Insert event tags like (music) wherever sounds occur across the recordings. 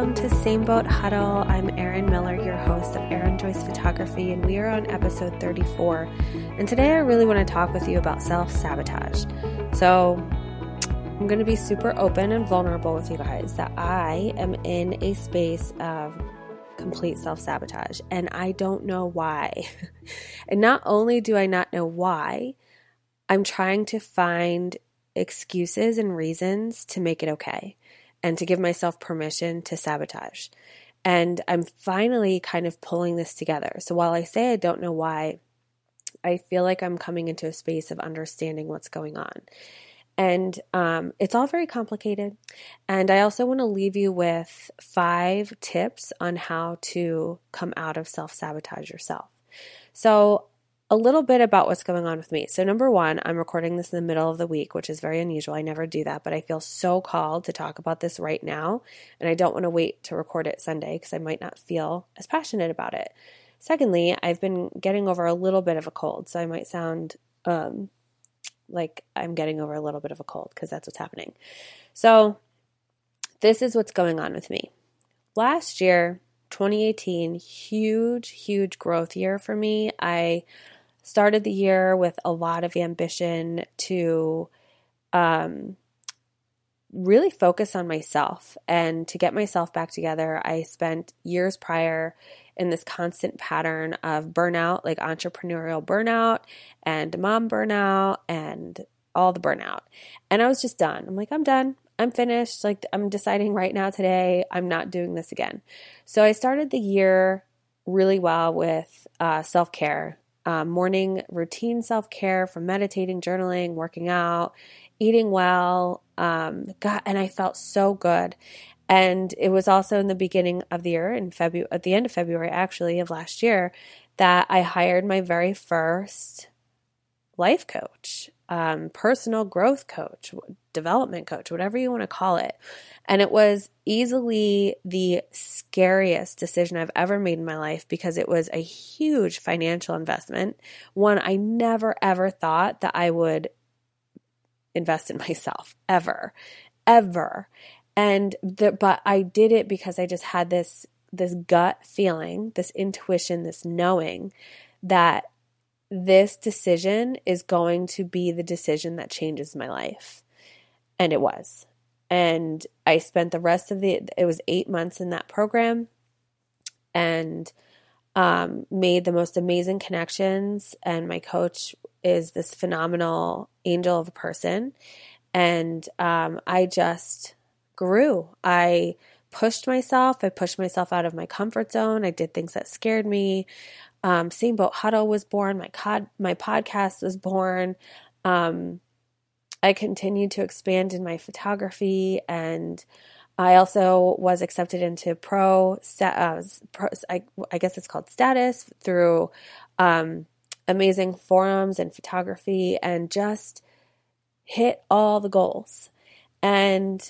welcome to Same Boat Huddle. I'm Erin Miller, your host of Erin Joyce Photography, and we are on episode 34. And today I really want to talk with you about self sabotage. So, I'm going to be super open and vulnerable with you guys that I am in a space of complete self sabotage, and I don't know why. (laughs) and not only do I not know why, I'm trying to find excuses and reasons to make it okay and to give myself permission to sabotage. And I'm finally kind of pulling this together. So while I say I don't know why, I feel like I'm coming into a space of understanding what's going on. And um, it's all very complicated. And I also want to leave you with five tips on how to come out of self sabotage yourself. So a little bit about what's going on with me. So, number one, I'm recording this in the middle of the week, which is very unusual. I never do that, but I feel so called to talk about this right now. And I don't want to wait to record it Sunday because I might not feel as passionate about it. Secondly, I've been getting over a little bit of a cold. So, I might sound um, like I'm getting over a little bit of a cold because that's what's happening. So, this is what's going on with me. Last year, 2018, huge, huge growth year for me. I started the year with a lot of ambition to um, really focus on myself and to get myself back together. I spent years prior in this constant pattern of burnout, like entrepreneurial burnout and mom burnout and all the burnout. And I was just done. I'm like, I'm done. I'm finished. Like, I'm deciding right now today, I'm not doing this again. So I started the year really well with uh, self care, uh, morning routine self care from meditating, journaling, working out, eating well. Um, God, and I felt so good. And it was also in the beginning of the year, in February, at the end of February, actually, of last year, that I hired my very first life coach, um, personal growth coach, development coach, whatever you want to call it. And it was easily the scariest decision I've ever made in my life because it was a huge financial investment. One I never ever thought that I would invest in (laughs) myself ever, ever. And the, but I did it because I just had this this gut feeling, this intuition, this knowing that this decision is going to be the decision that changes my life. And it was. And I spent the rest of the, it was eight months in that program and um, made the most amazing connections. And my coach is this phenomenal angel of a person. And um, I just grew. I pushed myself. I pushed myself out of my comfort zone. I did things that scared me. Um, Boat Huddle was born. My cod, my podcast was born. Um, I continued to expand in my photography, and I also was accepted into pro. Uh, pro I, I, guess it's called status through um, amazing forums and photography, and just hit all the goals. And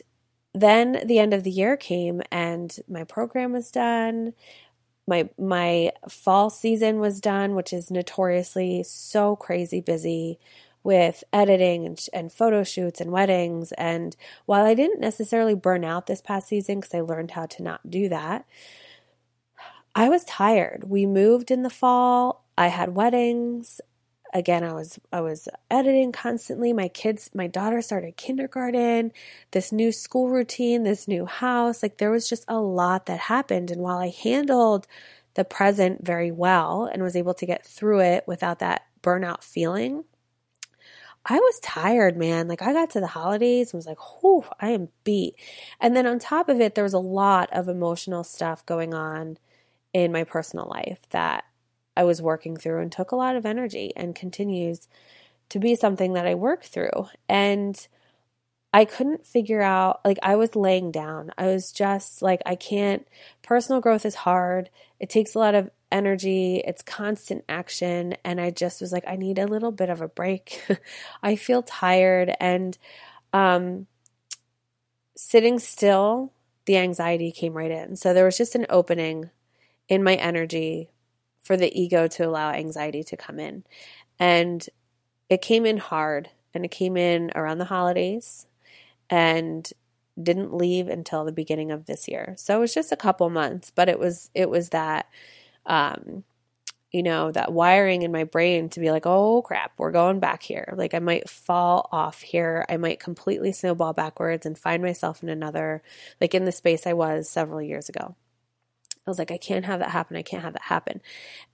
then the end of the year came, and my program was done my my fall season was done, which is notoriously so crazy busy with editing and, and photo shoots and weddings. And while I didn't necessarily burn out this past season because I learned how to not do that, I was tired. We moved in the fall. I had weddings again i was i was editing constantly my kids my daughter started kindergarten this new school routine this new house like there was just a lot that happened and while i handled the present very well and was able to get through it without that burnout feeling I was tired, man. Like I got to the holidays and was like, whew, I am beat. And then on top of it, there was a lot of emotional stuff going on in my personal life that I was working through and took a lot of energy and continues to be something that I work through. And I couldn't figure out, like, I was laying down. I was just like, I can't, personal growth is hard. It takes a lot of energy, it's constant action. And I just was like, I need a little bit of a break. (laughs) I feel tired. And um, sitting still, the anxiety came right in. So there was just an opening in my energy for the ego to allow anxiety to come in. And it came in hard and it came in around the holidays. And didn't leave until the beginning of this year. So it was just a couple months, but it was it was that um you know, that wiring in my brain to be like, oh crap, we're going back here. Like I might fall off here. I might completely snowball backwards and find myself in another, like in the space I was several years ago. I was like, I can't have that happen. I can't have that happen.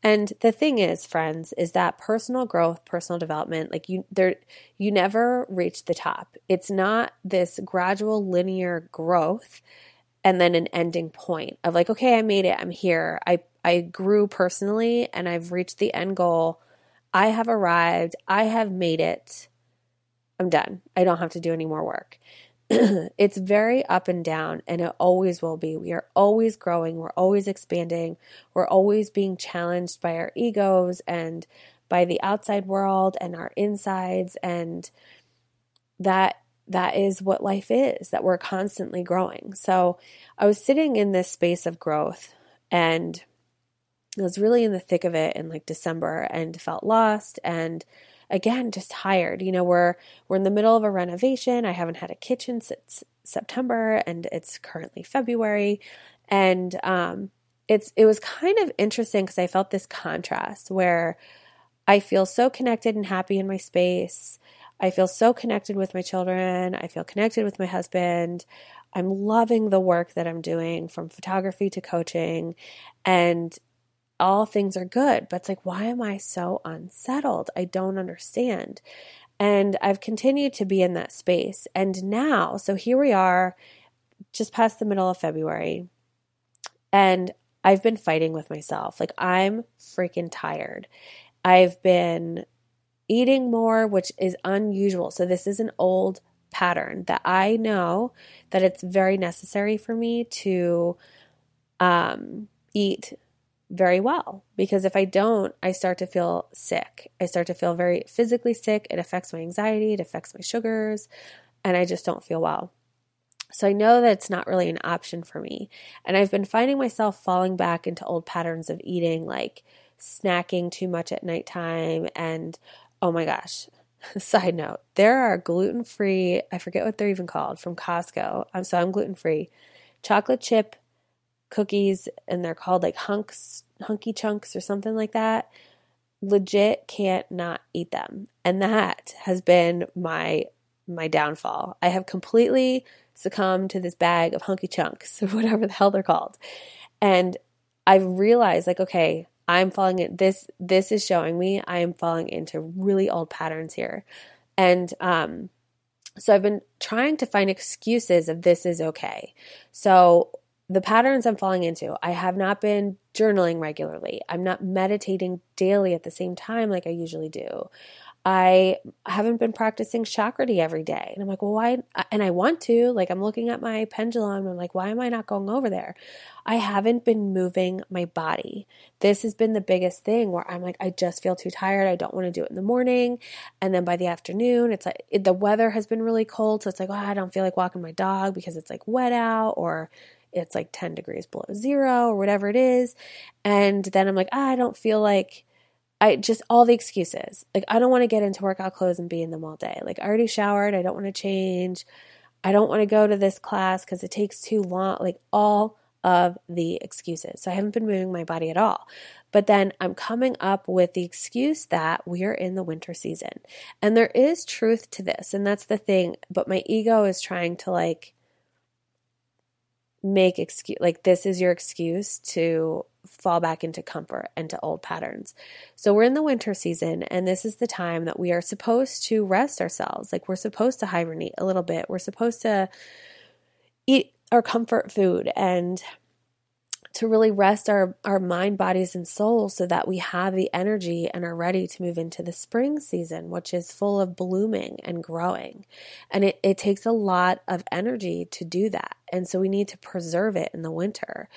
And the thing is, friends, is that personal growth, personal development, like you there you never reach the top. It's not this gradual linear growth and then an ending point of like, okay, I made it. I'm here. I I grew personally and I've reached the end goal. I have arrived. I have made it. I'm done. I don't have to do any more work. (clears throat) it's very up and down, and it always will be. We are always growing, we're always expanding, we're always being challenged by our egos and by the outside world and our insides and that that is what life is that we're constantly growing. So i was sitting in this space of growth and I was really in the thick of it in like December and felt lost and again just tired. You know, we're we're in the middle of a renovation. I haven't had a kitchen since September and it's currently February and um it's it was kind of interesting cuz I felt this contrast where I feel so connected and happy in my space. I feel so connected with my children. I feel connected with my husband. I'm loving the work that I'm doing from photography to coaching. And all things are good. But it's like, why am I so unsettled? I don't understand. And I've continued to be in that space. And now, so here we are, just past the middle of February. And I've been fighting with myself. Like, I'm freaking tired. I've been eating more, which is unusual. So, this is an old pattern that I know that it's very necessary for me to um, eat very well because if I don't, I start to feel sick. I start to feel very physically sick. It affects my anxiety, it affects my sugars, and I just don't feel well. So I know that it's not really an option for me. And I've been finding myself falling back into old patterns of eating, like snacking too much at nighttime. And oh my gosh, (laughs) side note, there are gluten free, I forget what they're even called, from Costco. I'm so I'm gluten free. Chocolate chip cookies and they're called like hunks, hunky chunks or something like that. Legit can't not eat them. And that has been my my downfall. I have completely succumbed to this bag of hunky chunks or (laughs) whatever the hell they're called. And I've realized like okay, I'm falling in this this is showing me I am falling into really old patterns here. And um so I've been trying to find excuses of this is okay. So the patterns I'm falling into. I have not been journaling regularly. I'm not meditating daily at the same time like I usually do. I haven't been practicing chakrati every day. And I'm like, well, why? And I want to. Like, I'm looking at my pendulum. I'm like, why am I not going over there? I haven't been moving my body. This has been the biggest thing where I'm like, I just feel too tired. I don't want to do it in the morning. And then by the afternoon, it's like it, the weather has been really cold. So it's like, oh, I don't feel like walking my dog because it's like wet out or it's like 10 degrees below zero or whatever it is. And then I'm like, ah, I don't feel like I just all the excuses. Like, I don't want to get into workout clothes and be in them all day. Like, I already showered. I don't want to change. I don't want to go to this class because it takes too long. Like, all of the excuses. So I haven't been moving my body at all. But then I'm coming up with the excuse that we are in the winter season. And there is truth to this. And that's the thing. But my ego is trying to like make excuse like this is your excuse to fall back into comfort and to old patterns. So we're in the winter season and this is the time that we are supposed to rest ourselves. Like we're supposed to hibernate a little bit. We're supposed to eat our comfort food and to really rest our, our mind, bodies, and souls so that we have the energy and are ready to move into the spring season, which is full of blooming and growing. And it, it takes a lot of energy to do that. And so we need to preserve it in the winter.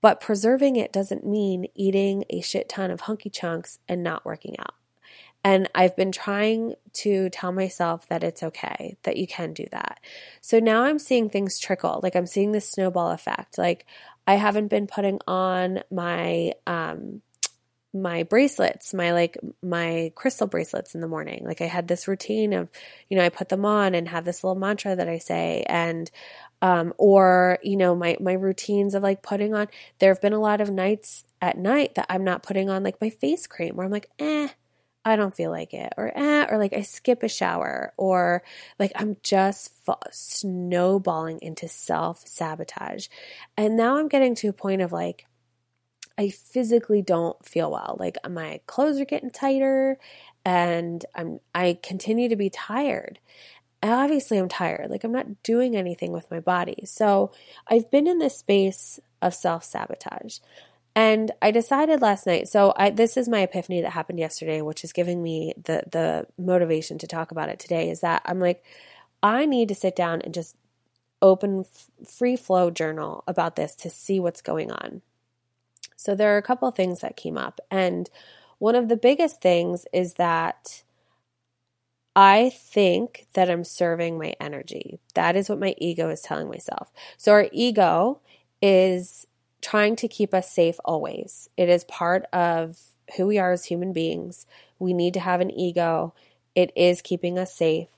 But preserving it doesn't mean eating a shit ton of hunky chunks and not working out. And I've been trying to tell myself that it's okay, that you can do that. So now I'm seeing things trickle. Like I'm seeing this snowball effect. Like I haven't been putting on my um my bracelets, my like my crystal bracelets in the morning. Like I had this routine of, you know, I put them on and have this little mantra that I say and um or, you know, my my routines of like putting on there have been a lot of nights at night that I'm not putting on like my face cream where I'm like, "Eh, I don't feel like it, or eh, or like I skip a shower, or like I'm just snowballing into self sabotage. And now I'm getting to a point of like, I physically don't feel well. Like my clothes are getting tighter and I'm I continue to be tired. Obviously I'm tired. Like I'm not doing anything with my body. So I've been in this space of self-sabotage. And I decided last night. So I, this is my epiphany that happened yesterday, which is giving me the the motivation to talk about it today. Is that I'm like, I need to sit down and just open f- free flow journal about this to see what's going on. So there are a couple of things that came up, and one of the biggest things is that I think that I'm serving my energy. That is what my ego is telling myself. So our ego is trying to keep us safe always. It is part of who we are as human beings. We need to have an ego. It is keeping us safe,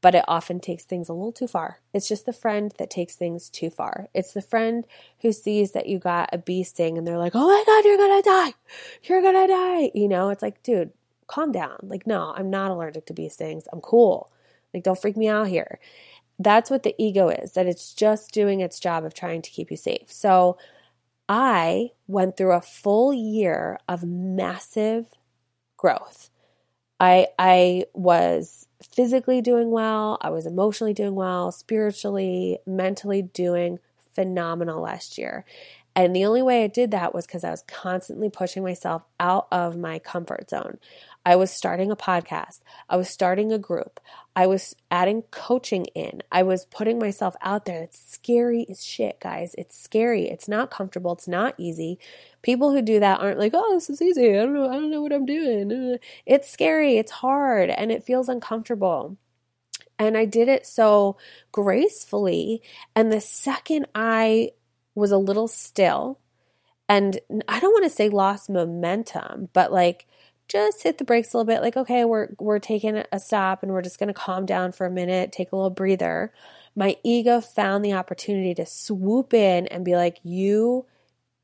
but it often takes things a little too far. It's just the friend that takes things too far. It's the friend who sees that you got a bee sting and they're like, oh my God, you're gonna die. You're gonna die. You know, it's like, dude, calm down. Like, no, I'm not allergic to bee stings. I'm cool. Like, don't freak me out here. That's what the ego is, that it's just doing its job of trying to keep you safe. So, I went through a full year of massive growth. I I was physically doing well, I was emotionally doing well, spiritually, mentally doing phenomenal last year. And the only way I did that was because I was constantly pushing myself out of my comfort zone. I was starting a podcast. I was starting a group. I was adding coaching in. I was putting myself out there. It's scary as shit, guys. It's scary. It's not comfortable. It's not easy. People who do that aren't like, "Oh, this is easy. I don't know. I don't know what I'm doing." It's scary. It's hard and it feels uncomfortable. And I did it so gracefully. And the second I was a little still, and I don't want to say lost momentum, but like just hit the brakes a little bit like okay we're we're taking a stop and we're just going to calm down for a minute take a little breather. My ego found the opportunity to swoop in and be like you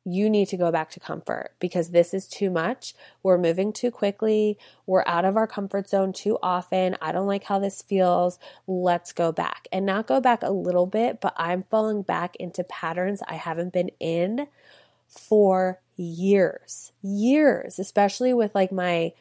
you need to go back to comfort because this is too much. We're moving too quickly. We're out of our comfort zone too often. I don't like how this feels. Let's go back and not go back a little bit, but I'm falling back into patterns I haven't been in for years, years, especially with like my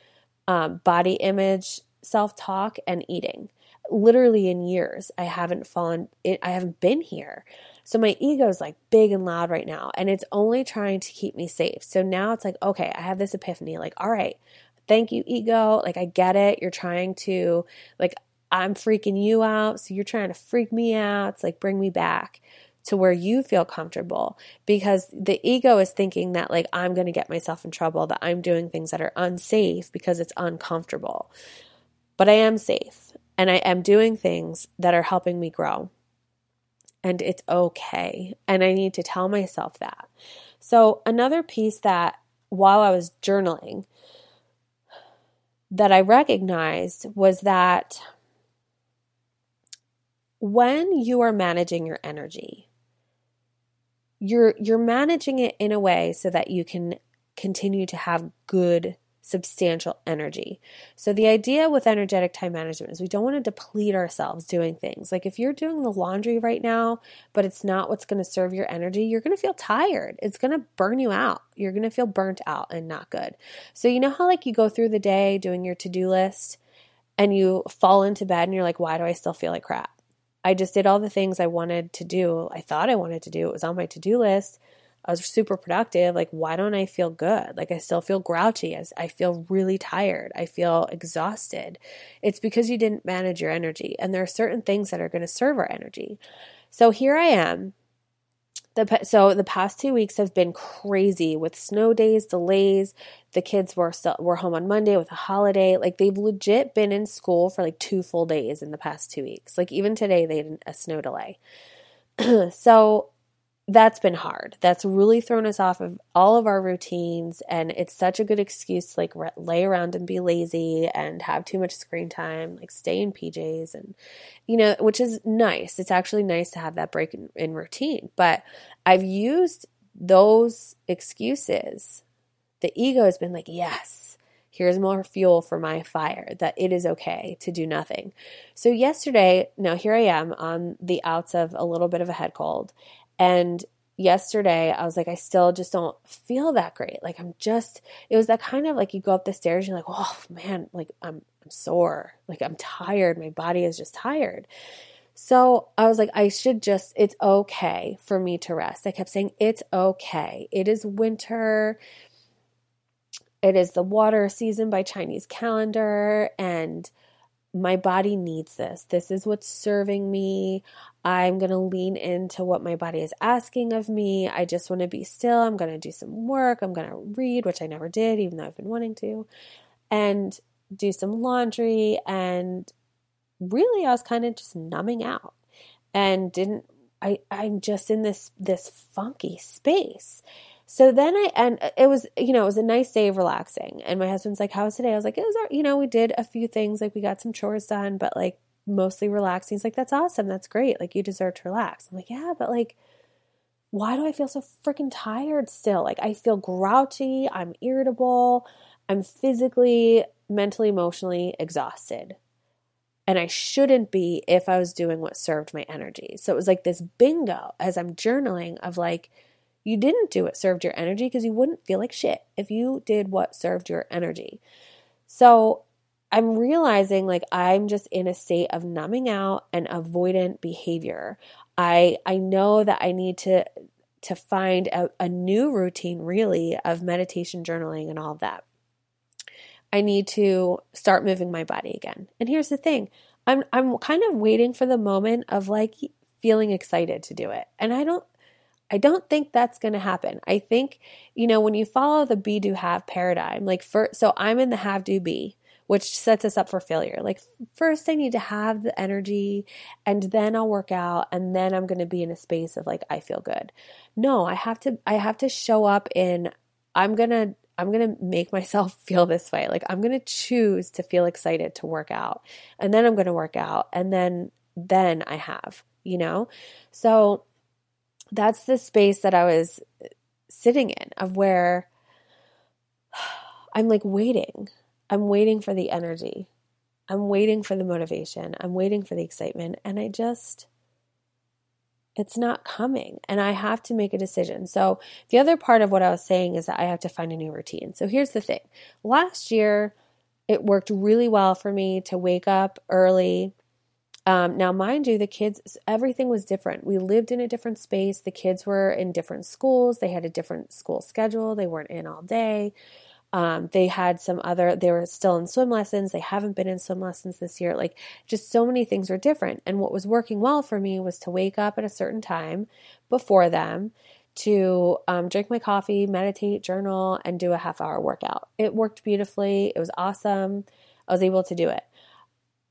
um, body image, self talk, and eating. Literally in years, I haven't fallen, I haven't been here. So my ego is like big and loud right now, and it's only trying to keep me safe. So now it's like, okay, I have this epiphany like, all right, thank you, ego. Like, I get it. You're trying to, like, I'm freaking you out. So you're trying to freak me out. It's like, bring me back to where you feel comfortable because the ego is thinking that like I'm going to get myself in trouble, that I'm doing things that are unsafe because it's uncomfortable. But I am safe and I am doing things that are helping me grow. And it's okay. And I need to tell myself that. So, another piece that while I was journaling that I recognized was that when you are managing your energy, you're you're managing it in a way so that you can continue to have good substantial energy. So the idea with energetic time management is we don't want to deplete ourselves doing things. Like if you're doing the laundry right now, but it's not what's going to serve your energy, you're going to feel tired. It's going to burn you out. You're going to feel burnt out and not good. So you know how like you go through the day doing your to-do list and you fall into bed and you're like, why do I still feel like crap? I just did all the things I wanted to do. I thought I wanted to do. It was on my to do list. I was super productive. Like, why don't I feel good? Like, I still feel grouchy. As I feel really tired. I feel exhausted. It's because you didn't manage your energy. And there are certain things that are going to serve our energy. So here I am the, so the past two weeks have been crazy with snow days, delays. The kids were still were home on Monday with a holiday. Like they've legit been in school for like two full days in the past two weeks. Like even today they had a snow delay. (clears throat) so that's been hard. That's really thrown us off of all of our routines. And it's such a good excuse to like re- lay around and be lazy and have too much screen time, like stay in PJs and, you know, which is nice. It's actually nice to have that break in, in routine. But I've used those excuses. The ego has been like, yes, here's more fuel for my fire, that it is okay to do nothing. So, yesterday, now here I am on the outs of a little bit of a head cold. And yesterday I was like, I still just don't feel that great. Like I'm just, it was that kind of like you go up the stairs, you're like, oh man, like I'm, I'm sore. Like I'm tired. My body is just tired. So I was like, I should just, it's okay for me to rest. I kept saying, it's okay. It is winter. It is the water season by Chinese calendar. And my body needs this. This is what's serving me. I'm going to lean into what my body is asking of me. I just want to be still. I'm going to do some work. I'm going to read, which I never did, even though I've been wanting to, and do some laundry. And really, I was kind of just numbing out and didn't. I, I'm just in this this funky space. So then I and it was you know it was a nice day of relaxing and my husband's like how was today I was like it was our, you know we did a few things like we got some chores done but like mostly relaxing. He's like, that's awesome. That's great. Like, you deserve to relax. I'm like, yeah, but like, why do I feel so freaking tired still? Like, I feel grouchy. I'm irritable. I'm physically, mentally, emotionally exhausted. And I shouldn't be if I was doing what served my energy. So it was like this bingo as I'm journaling of like, you didn't do what served your energy because you wouldn't feel like shit if you did what served your energy. So I'm realizing like I'm just in a state of numbing out and avoidant behavior. I I know that I need to to find a, a new routine really of meditation journaling and all of that. I need to start moving my body again. And here's the thing. I'm I'm kind of waiting for the moment of like feeling excited to do it. And I don't I don't think that's going to happen. I think, you know, when you follow the be do have paradigm, like for so I'm in the have do be which sets us up for failure. Like, first, I need to have the energy, and then I'll work out, and then I'm going to be in a space of like, I feel good. No, I have to, I have to show up in, I'm going to, I'm going to make myself (laughs) feel this way. Like, I'm going to choose to feel excited to work out, and then I'm going to work out, and then, then I have, you know? So, that's the space that I was sitting in of where (sighs) I'm like waiting. I'm waiting for the energy. I'm waiting for the motivation. I'm waiting for the excitement. And I just, it's not coming. And I have to make a decision. So, the other part of what I was saying is that I have to find a new routine. So, here's the thing last year, it worked really well for me to wake up early. Um, now, mind you, the kids, everything was different. We lived in a different space. The kids were in different schools. They had a different school schedule. They weren't in all day. Um, they had some other, they were still in swim lessons. They haven't been in swim lessons this year. Like, just so many things were different. And what was working well for me was to wake up at a certain time before them, to um, drink my coffee, meditate, journal, and do a half hour workout. It worked beautifully. It was awesome. I was able to do it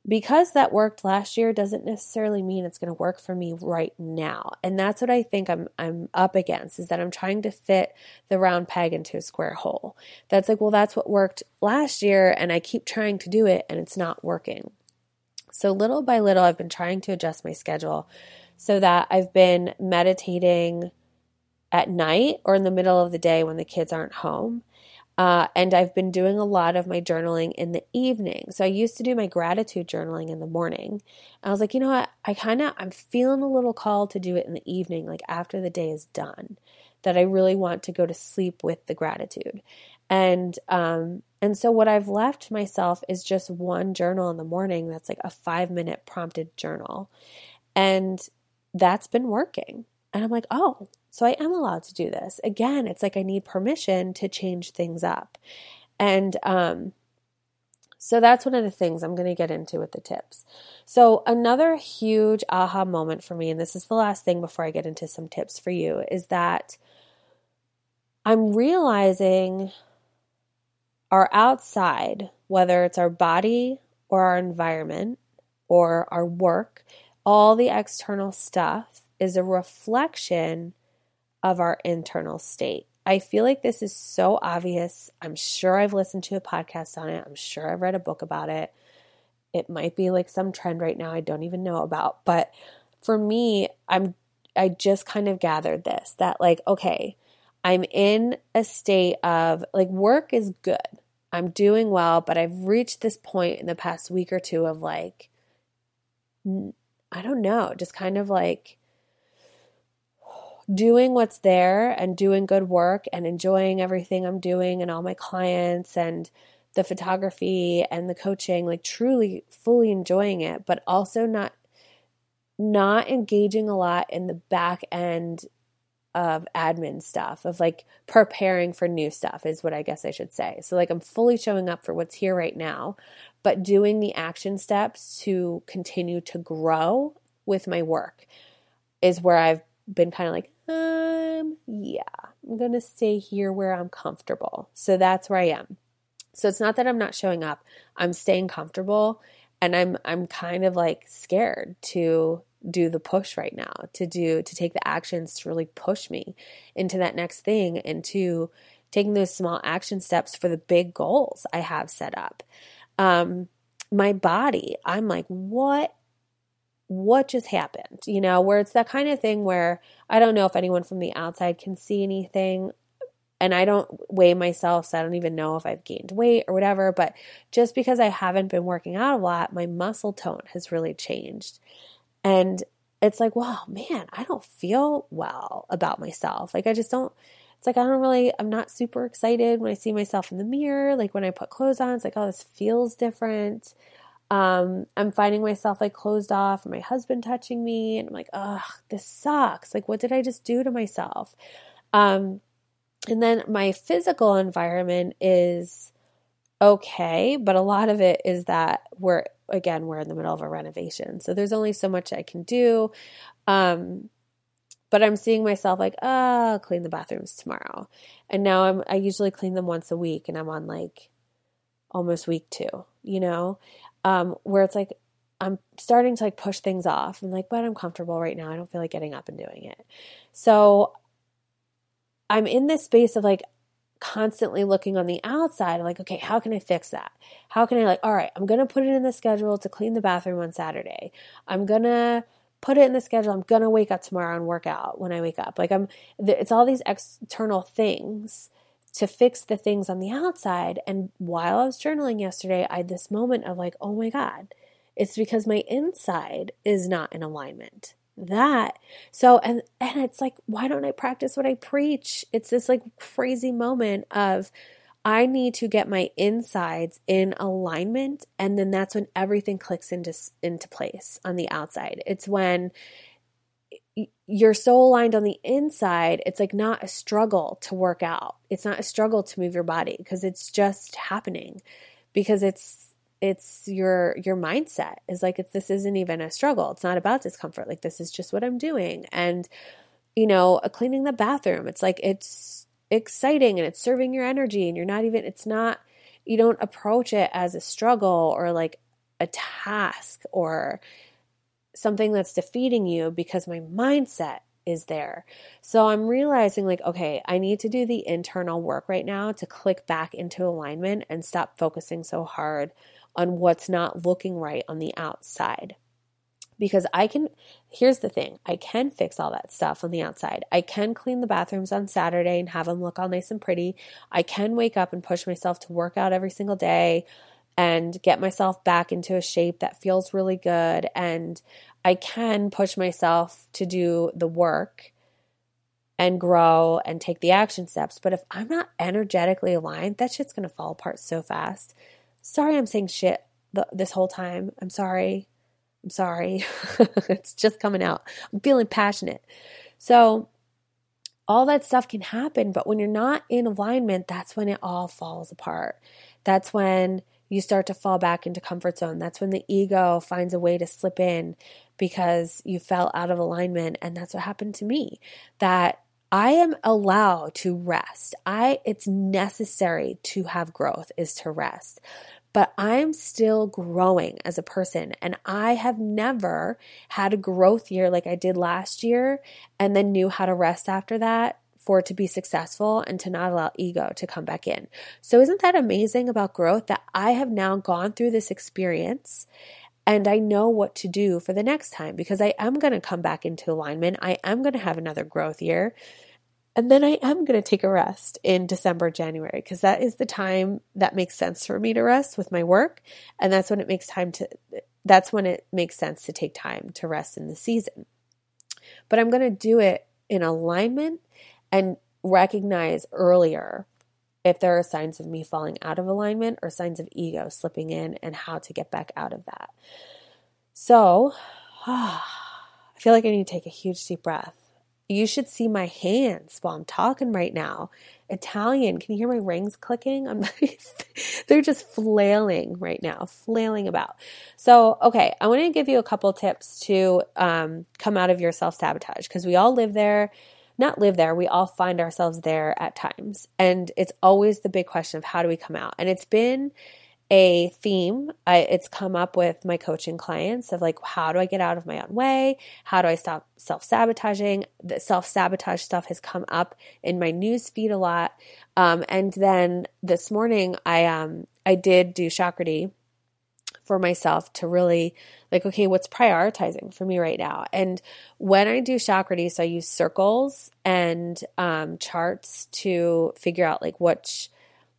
because that worked last year doesn't necessarily mean it's going to work for me right now. And that's what I think I'm I'm up against is that I'm trying to fit the round peg into a square hole. That's like, well, that's what worked last year and I keep trying to do it and it's not working. So little by little I've been trying to adjust my schedule so that I've been meditating at night or in the middle of the day when the kids aren't home. Uh, and I've been doing a lot of my journaling in the evening. So I used to do my gratitude journaling in the morning. I was like, you know what? I kind of, I'm feeling a little called to do it in the evening, like after the day is done, that I really want to go to sleep with the gratitude. And, um, and so what I've left myself is just one journal in the morning that's like a five minute prompted journal. And that's been working. And I'm like, oh, so I am allowed to do this. Again, it's like I need permission to change things up. And um, so that's one of the things I'm going to get into with the tips. So, another huge aha moment for me, and this is the last thing before I get into some tips for you, is that I'm realizing our outside, whether it's our body or our environment or our work, all the external stuff is a reflection of our internal state. I feel like this is so obvious. I'm sure I've listened to a podcast on it. I'm sure I've read a book about it. It might be like some trend right now I don't even know about, but for me, I'm I just kind of gathered this that like okay, I'm in a state of like work is good. I'm doing well, but I've reached this point in the past week or two of like I don't know, just kind of like doing what's there and doing good work and enjoying everything I'm doing and all my clients and the photography and the coaching like truly fully enjoying it but also not not engaging a lot in the back end of admin stuff of like preparing for new stuff is what I guess I should say. So like I'm fully showing up for what's here right now, but doing the action steps to continue to grow with my work is where I've been kind of like um, yeah, I'm going to stay here where I'm comfortable. So that's where I am. So it's not that I'm not showing up. I'm staying comfortable and I'm I'm kind of like scared to do the push right now, to do to take the actions to really push me into that next thing and to taking those small action steps for the big goals I have set up. Um my body, I'm like, what what just happened? You know, where it's that kind of thing where I don't know if anyone from the outside can see anything and I don't weigh myself, so I don't even know if I've gained weight or whatever. But just because I haven't been working out a lot, my muscle tone has really changed. And it's like, wow, man, I don't feel well about myself. Like, I just don't, it's like, I don't really, I'm not super excited when I see myself in the mirror. Like, when I put clothes on, it's like, oh, this feels different. Um, I'm finding myself like closed off, my husband touching me, and I'm like, ugh, this sucks. Like, what did I just do to myself? Um, and then my physical environment is okay, but a lot of it is that we're again we're in the middle of a renovation, so there's only so much I can do. Um, but I'm seeing myself like, oh, I'll clean the bathrooms tomorrow, and now I'm I usually clean them once a week, and I'm on like almost week two, you know um, where it's like I'm starting to like push things off. I'm like, but I'm comfortable right now. I don't feel like getting up and doing it. So I'm in this space of like constantly looking on the outside, like, okay, how can I fix that? How can I like, all right, I'm gonna put it in the schedule to clean the bathroom on Saturday. I'm gonna put it in the schedule. I'm gonna wake up tomorrow and work out when I wake up. Like I'm, it's all these external things to fix the things on the outside. And while I was journaling yesterday, I had this moment of like, oh my God, it's because my inside is not in alignment. That so and and it's like, why don't I practice what I preach? It's this like crazy moment of I need to get my insides in alignment and then that's when everything clicks into into place on the outside. It's when you're so aligned on the inside, it's like not a struggle to work out. It's not a struggle to move your body because it's just happening because it's it's your your mindset is like if this isn't even a struggle. It's not about discomfort. Like this is just what I'm doing. And you know, cleaning the bathroom, it's like it's exciting and it's serving your energy and you're not even it's not you don't approach it as a struggle or like a task or something that's defeating you because my mindset is there. So I'm realizing, like, okay, I need to do the internal work right now to click back into alignment and stop focusing so hard on what's not looking right on the outside. Because I can, here's the thing I can fix all that stuff on the outside. I can clean the bathrooms on Saturday and have them look all nice and pretty. I can wake up and push myself to work out every single day and get myself back into a shape that feels really good. And I can push myself to do the work and grow and take the action steps. But if I'm not energetically aligned, that shit's to fall apart so fast. Sorry, I'm saying shit this whole time. I'm sorry. I'm sorry. (laughs) it's just coming out. I'm feeling passionate. So, all that stuff can happen, but when you're not in alignment, that's when it all falls apart. That's when you start to fall back into comfort zone. That's when the ego finds a way to slip in because you fell out of alignment and that's what happened to me. That I am allowed to rest. I it's necessary to have growth is to rest. but I'm still growing as a person. And I have never had a growth year like I did last year and then knew how to rest after that for it to be successful and to not allow ego to come back in. So, isn't that amazing about growth that I have now gone through this experience and I know what to do for the next time because I am going to come back into alignment. I am going to have another growth year. And then I am going to take a rest in December, January, because that is the time that makes sense for me to rest with my work. And that's when it makes time to, that's when it makes sense to take time to rest in the season. But I'm going to do it in alignment and recognize earlier if there are signs of me falling out of alignment or signs of ego slipping in and how to get back out of that. So, (sighs) I feel like I need to take a huge deep breath. You should see my hands while I'm talking right now. Italian, can you hear my rings clicking? I'm (laughs) they're just flailing right now, flailing about. So, okay, I want to give you a couple tips to um, come out of your self sabotage because we all live there not live there, we all find ourselves there at times. And it's always the big question of how do we come out? And it's been a theme. I, it's come up with my coaching clients of like how do i get out of my own way? How do i stop self-sabotaging? The self-sabotage stuff has come up in my news feed a lot. Um, and then this morning i um i did do chakrati for myself to really like, okay, what's prioritizing for me right now? And when I do chakrati, so I use circles and um, charts to figure out like which,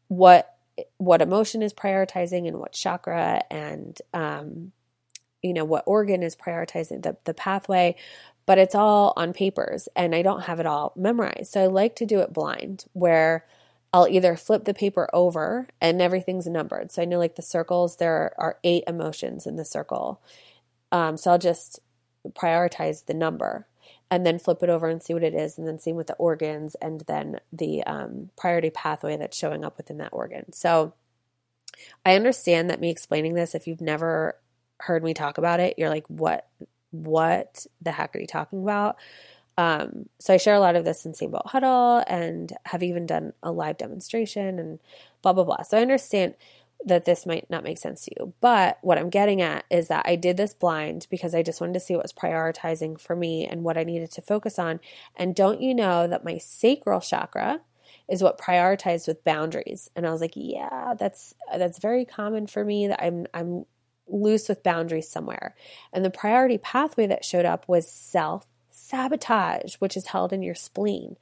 what, what emotion is prioritizing and what chakra and, um, you know, what organ is prioritizing the, the pathway, but it's all on papers and I don't have it all memorized. So I like to do it blind where I'll either flip the paper over and everything's numbered. So I know like the circles, there are eight emotions in the circle. Um, so I'll just prioritize the number and then flip it over and see what it is, and then see with the organs and then the um, priority pathway that's showing up within that organ. So I understand that me explaining this, if you've never heard me talk about it, you're like, what? What the heck are you talking about? Um, so I share a lot of this in Same Boat Huddle and have even done a live demonstration and blah, blah, blah. So I understand that this might not make sense to you. But what I'm getting at is that I did this blind because I just wanted to see what was prioritizing for me and what I needed to focus on. And don't you know that my sacral chakra is what prioritized with boundaries? And I was like, yeah, that's that's very common for me that I'm I'm loose with boundaries somewhere. And the priority pathway that showed up was self sabotage, which is held in your spleen.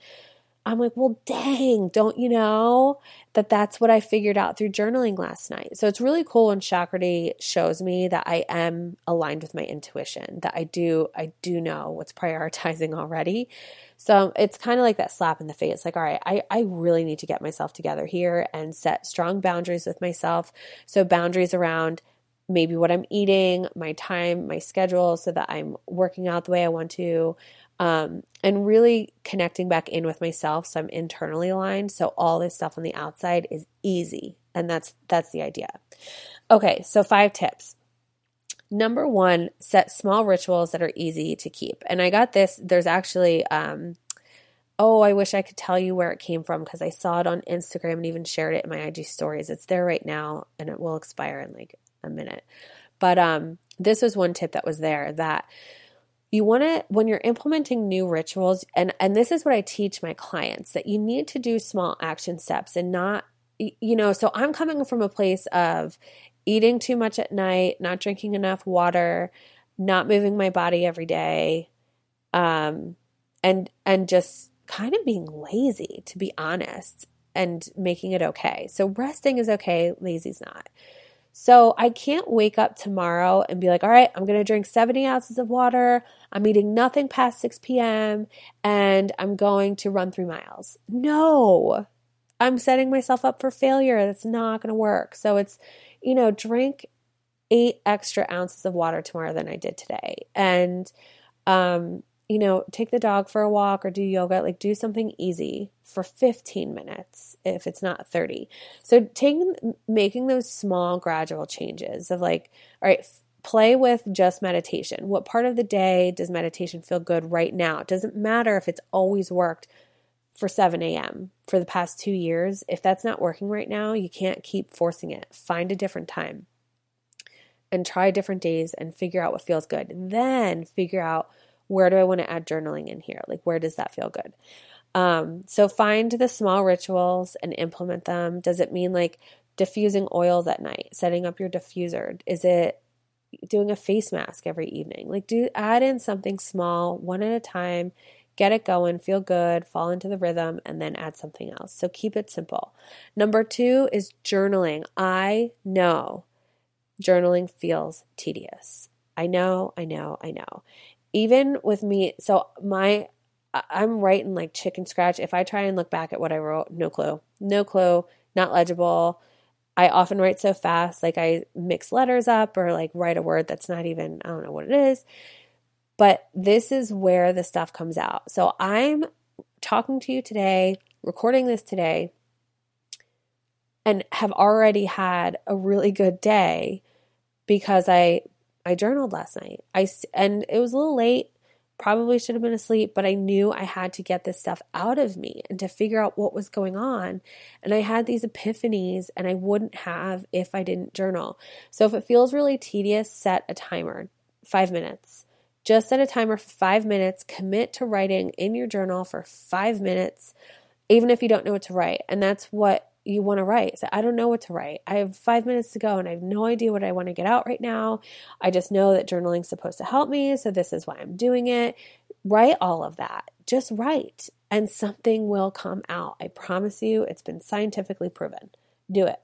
I'm like, well, dang, don't you know that that's what I figured out through journaling last night? So it's really cool when Chakrati shows me that I am aligned with my intuition, that I do, I do know what's prioritizing already. So it's kind of like that slap in the face, like, all right, I, I really need to get myself together here and set strong boundaries with myself. So boundaries around maybe what I'm eating, my time, my schedule, so that I'm working out the way I want to, um, and really connecting back in with myself. So I'm internally aligned. So all this stuff on the outside is easy, and that's that's the idea. Okay, so five tips. Number one, set small rituals that are easy to keep. And I got this. There's actually. Um, oh, I wish I could tell you where it came from because I saw it on Instagram and even shared it in my IG stories. It's there right now and it will expire in like a minute. But um, this was one tip that was there that you want to when you're implementing new rituals and and this is what I teach my clients that you need to do small action steps and not you know so I'm coming from a place of eating too much at night, not drinking enough water, not moving my body every day um and and just kind of being lazy to be honest and making it okay. So resting is okay, lazy's not. So I can't wake up tomorrow and be like, all right, I'm going to drink 70 ounces of water. I'm eating nothing past 6 p.m. and I'm going to run three miles. No, I'm setting myself up for failure. That's not going to work. So it's, you know, drink eight extra ounces of water tomorrow than I did today. And, um, you know, take the dog for a walk or do yoga, like do something easy for 15 minutes if it's not 30. So taking making those small gradual changes of like, all right, play with just meditation. What part of the day does meditation feel good right now? It doesn't matter if it's always worked for 7 a.m. for the past two years. If that's not working right now, you can't keep forcing it. Find a different time and try different days and figure out what feels good. Then figure out where do I want to add journaling in here? Like, where does that feel good? Um, so find the small rituals and implement them. Does it mean like diffusing oils at night, setting up your diffuser? Is it doing a face mask every evening? Like, do add in something small, one at a time. Get it going, feel good, fall into the rhythm, and then add something else. So keep it simple. Number two is journaling. I know journaling feels tedious. I know, I know, I know. Even with me, so my I'm writing like chicken scratch. If I try and look back at what I wrote, no clue. No clue, not legible. I often write so fast, like I mix letters up or like write a word that's not even, I don't know what it is. But this is where the stuff comes out. So I'm talking to you today, recording this today, and have already had a really good day because I I journaled last night. I and it was a little late probably should have been asleep, but I knew I had to get this stuff out of me and to figure out what was going on. And I had these epiphanies, and I wouldn't have if I didn't journal. So if it feels really tedious, set a timer five minutes. Just set a timer for five minutes. Commit to writing in your journal for five minutes, even if you don't know what to write. And that's what you want to write. So I don't know what to write. I have five minutes to go and I have no idea what I want to get out right now. I just know that journaling is supposed to help me. So this is why I'm doing it. Write all of that. Just write and something will come out. I promise you, it's been scientifically proven. Do it.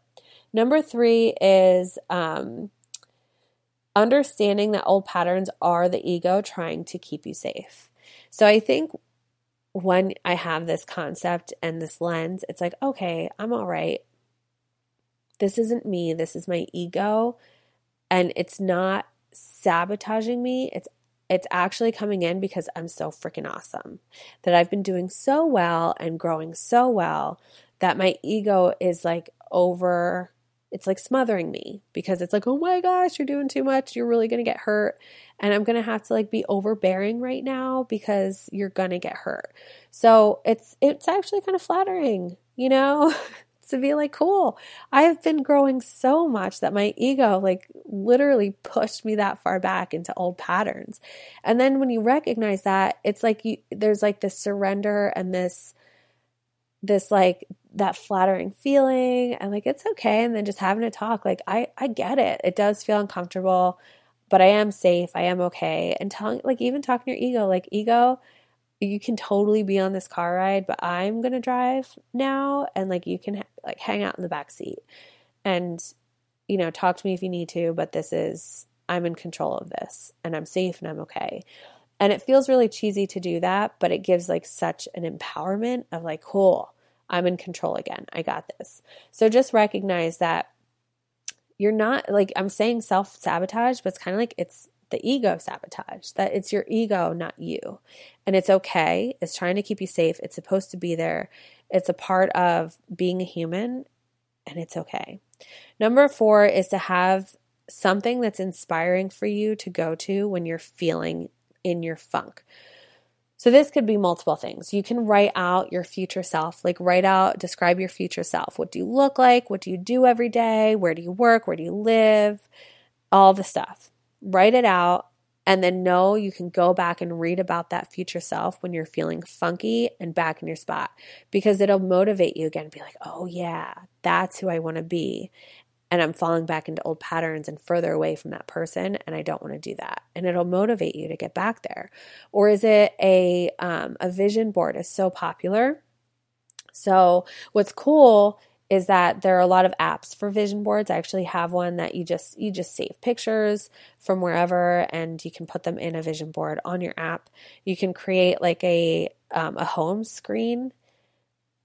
Number three is um, understanding that old patterns are the ego trying to keep you safe. So I think when I have this concept and this lens, it's like, okay, I'm all right. This isn't me. This is my ego. And it's not sabotaging me. It's it's actually coming in because I'm so freaking awesome. That I've been doing so well and growing so well that my ego is like over it's like smothering me because it's like, oh my gosh, you're doing too much. You're really going to get hurt. And I'm going to have to like be overbearing right now because you're going to get hurt. So it's, it's actually kind of flattering, you know, (laughs) to be like, cool. I have been growing so much that my ego like literally pushed me that far back into old patterns. And then when you recognize that, it's like you, there's like this surrender and this, this like that flattering feeling. And like it's okay and then just having a talk. Like i i get it. It does feel uncomfortable but i am safe. I am okay. And telling like even talking to your ego like ego you can totally be on this car ride but i'm gonna drive now and like you can like hang out in the back seat and you know talk to me if you need to but this is i'm in control of this and i'm safe and i'm okay. And it feels really cheesy to do that but it gives like such an empowerment of like cool I'm in control again. I got this. So just recognize that you're not like I'm saying self sabotage, but it's kind of like it's the ego sabotage, that it's your ego, not you. And it's okay. It's trying to keep you safe. It's supposed to be there. It's a part of being a human, and it's okay. Number four is to have something that's inspiring for you to go to when you're feeling in your funk. So this could be multiple things. You can write out your future self, like write out, describe your future self. What do you look like? What do you do every day? Where do you work? Where do you live? All the stuff. Write it out and then know you can go back and read about that future self when you're feeling funky and back in your spot because it'll motivate you again be like, "Oh yeah, that's who I want to be." And I'm falling back into old patterns and further away from that person, and I don't want to do that. And it'll motivate you to get back there. Or is it a um, a vision board is so popular? So what's cool is that there are a lot of apps for vision boards. I actually have one that you just you just save pictures from wherever and you can put them in a vision board on your app. You can create like a um, a home screen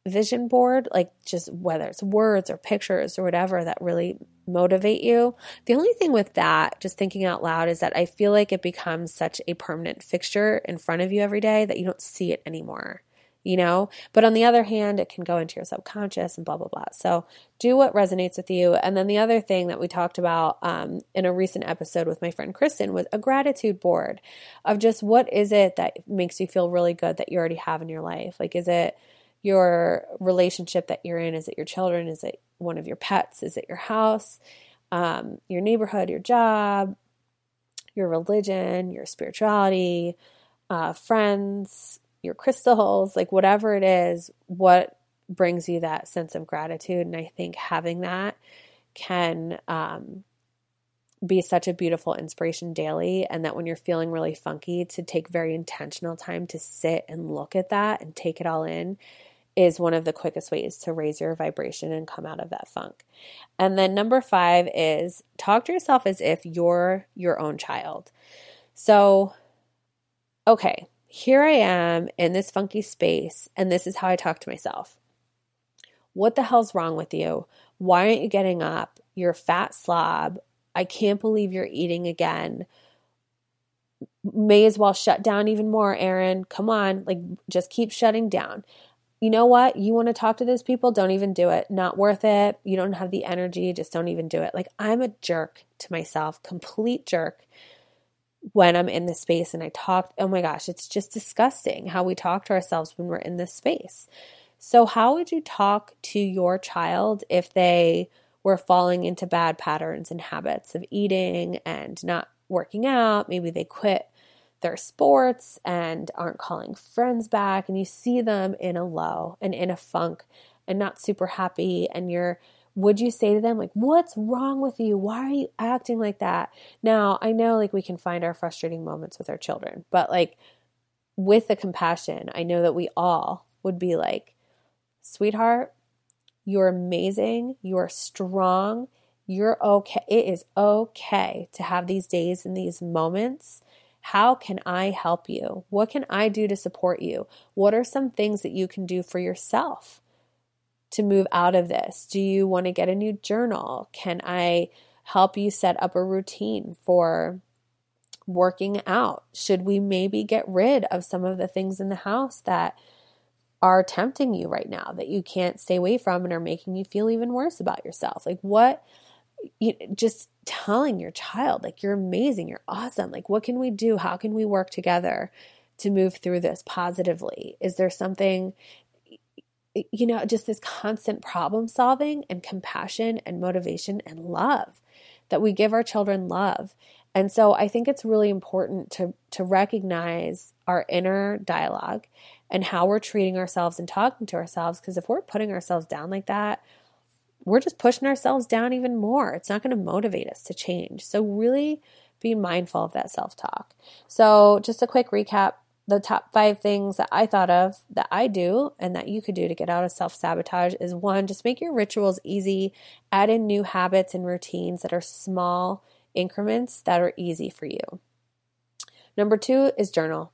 vision board, like just whether it's words or pictures or whatever that really motivate you. The only thing with that, just thinking out loud, is that I feel like it becomes such a permanent fixture in front of you every day that you don't see it anymore. You know, but on the other hand, it can go into your subconscious and blah, blah, blah. So do what resonates with you. And then the other thing that we talked about um, in a recent episode with my friend Kristen was a gratitude board of just what is it that makes you feel really good that you already have in your life? Like, is it, your relationship that you're in? Is it your children? Is it one of your pets? Is it your house? Um, your neighborhood, your job, your religion, your spirituality, uh, friends, your crystals, like whatever it is, what brings you that sense of gratitude. And I think having that can um, be such a beautiful inspiration daily. And that when you're feeling really funky, to take very intentional time to sit and look at that and take it all in is one of the quickest ways to raise your vibration and come out of that funk. And then number five is talk to yourself as if you're your own child. So, okay, here I am in this funky space, and this is how I talk to myself. What the hell's wrong with you? Why aren't you getting up? You're a fat slob. I can't believe you're eating again. May as well shut down even more, Erin. Come on, like just keep shutting down. You know what? You want to talk to those people? Don't even do it. Not worth it. You don't have the energy. Just don't even do it. Like I'm a jerk to myself, complete jerk when I'm in this space and I talk. Oh my gosh, it's just disgusting how we talk to ourselves when we're in this space. So, how would you talk to your child if they were falling into bad patterns and habits of eating and not working out? Maybe they quit their sports and aren't calling friends back, and you see them in a low and in a funk and not super happy, and you're would you say to them like what's wrong with you why are you acting like that now i know like we can find our frustrating moments with our children but like with the compassion i know that we all would be like sweetheart, you're amazing, you're strong, you're okay. It is okay to have these days and these moments. How can I help you? What can I do to support you? What are some things that you can do for yourself to move out of this? Do you want to get a new journal? Can I help you set up a routine for working out? Should we maybe get rid of some of the things in the house that are tempting you right now that you can't stay away from and are making you feel even worse about yourself. Like what you just telling your child like you're amazing, you're awesome. Like what can we do? How can we work together to move through this positively? Is there something you know, just this constant problem solving and compassion and motivation and love that we give our children love. And so I think it's really important to to recognize our inner dialogue and how we're treating ourselves and talking to ourselves. Because if we're putting ourselves down like that, we're just pushing ourselves down even more. It's not going to motivate us to change. So, really be mindful of that self talk. So, just a quick recap the top five things that I thought of that I do and that you could do to get out of self sabotage is one, just make your rituals easy, add in new habits and routines that are small increments that are easy for you. Number two is journal.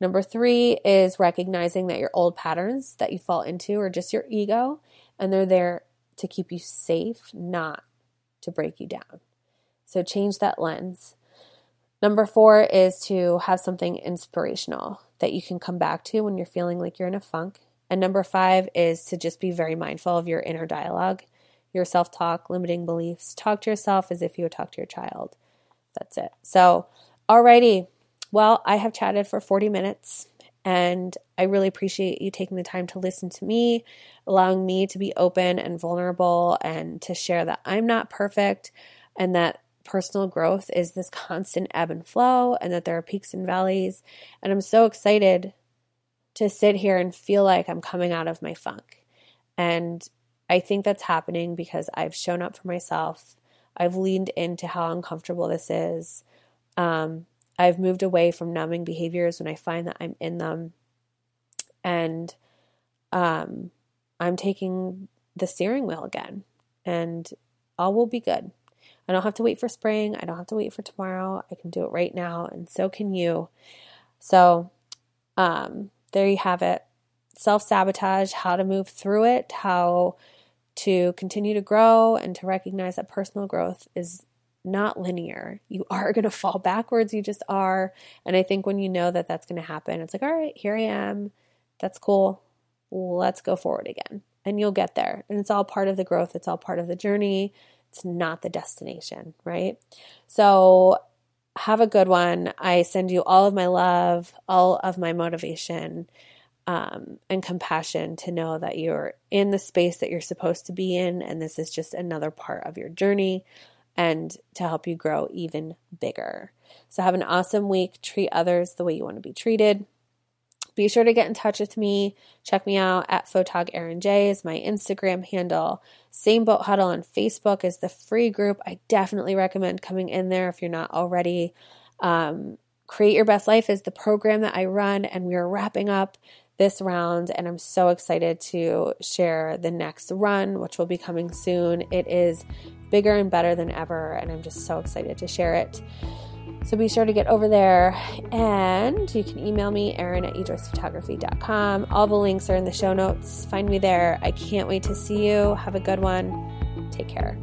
Number three is recognizing that your old patterns that you fall into are just your ego and they're there to keep you safe, not to break you down. So change that lens. Number four is to have something inspirational that you can come back to when you're feeling like you're in a funk. And number five is to just be very mindful of your inner dialogue, your self talk, limiting beliefs. Talk to yourself as if you would talk to your child. That's it. So, alrighty, well, I have chatted for 40 minutes and I really appreciate you taking the time to listen to me, allowing me to be open and vulnerable and to share that I'm not perfect and that personal growth is this constant ebb and flow and that there are peaks and valleys. And I'm so excited to sit here and feel like I'm coming out of my funk. And I think that's happening because I've shown up for myself. I've leaned into how uncomfortable this is. Um, I've moved away from numbing behaviors when I find that I'm in them. And um, I'm taking the steering wheel again, and all will be good. I don't have to wait for spring. I don't have to wait for tomorrow. I can do it right now, and so can you. So, um, there you have it self sabotage, how to move through it, how to continue to grow, and to recognize that personal growth is not linear. You (laughs) are going to fall backwards. You just are. And I think when you know that that's going to happen, it's like, all right, here I am. That's cool. Let's go forward again. And you'll get there. And it's all part of the growth, it's all part of the journey. It's not the destination, right? So have a good one. I send you all of my love, all of my motivation. um, and compassion to know that you're in the space that you're supposed to be in, and this is just another part of your journey and to help you grow even bigger. So, have an awesome week. Treat others the way you want to be treated. Be sure to get in touch with me. Check me out at Photog Erin J is my Instagram handle. Same Boat Huddle on Facebook is the free group. I definitely recommend coming in there if you're not already. Um, Create Your Best Life is the program that I run, and we are wrapping up this round, and I'm so excited to share the next run, which will be coming soon. It is bigger and better than ever, and I'm just so excited to share it. So be sure to get over there and you can email me, Erin at ejoycephotography.com. All the links are in the show notes. Find me there. I can't wait to see you. Have a good one. Take care.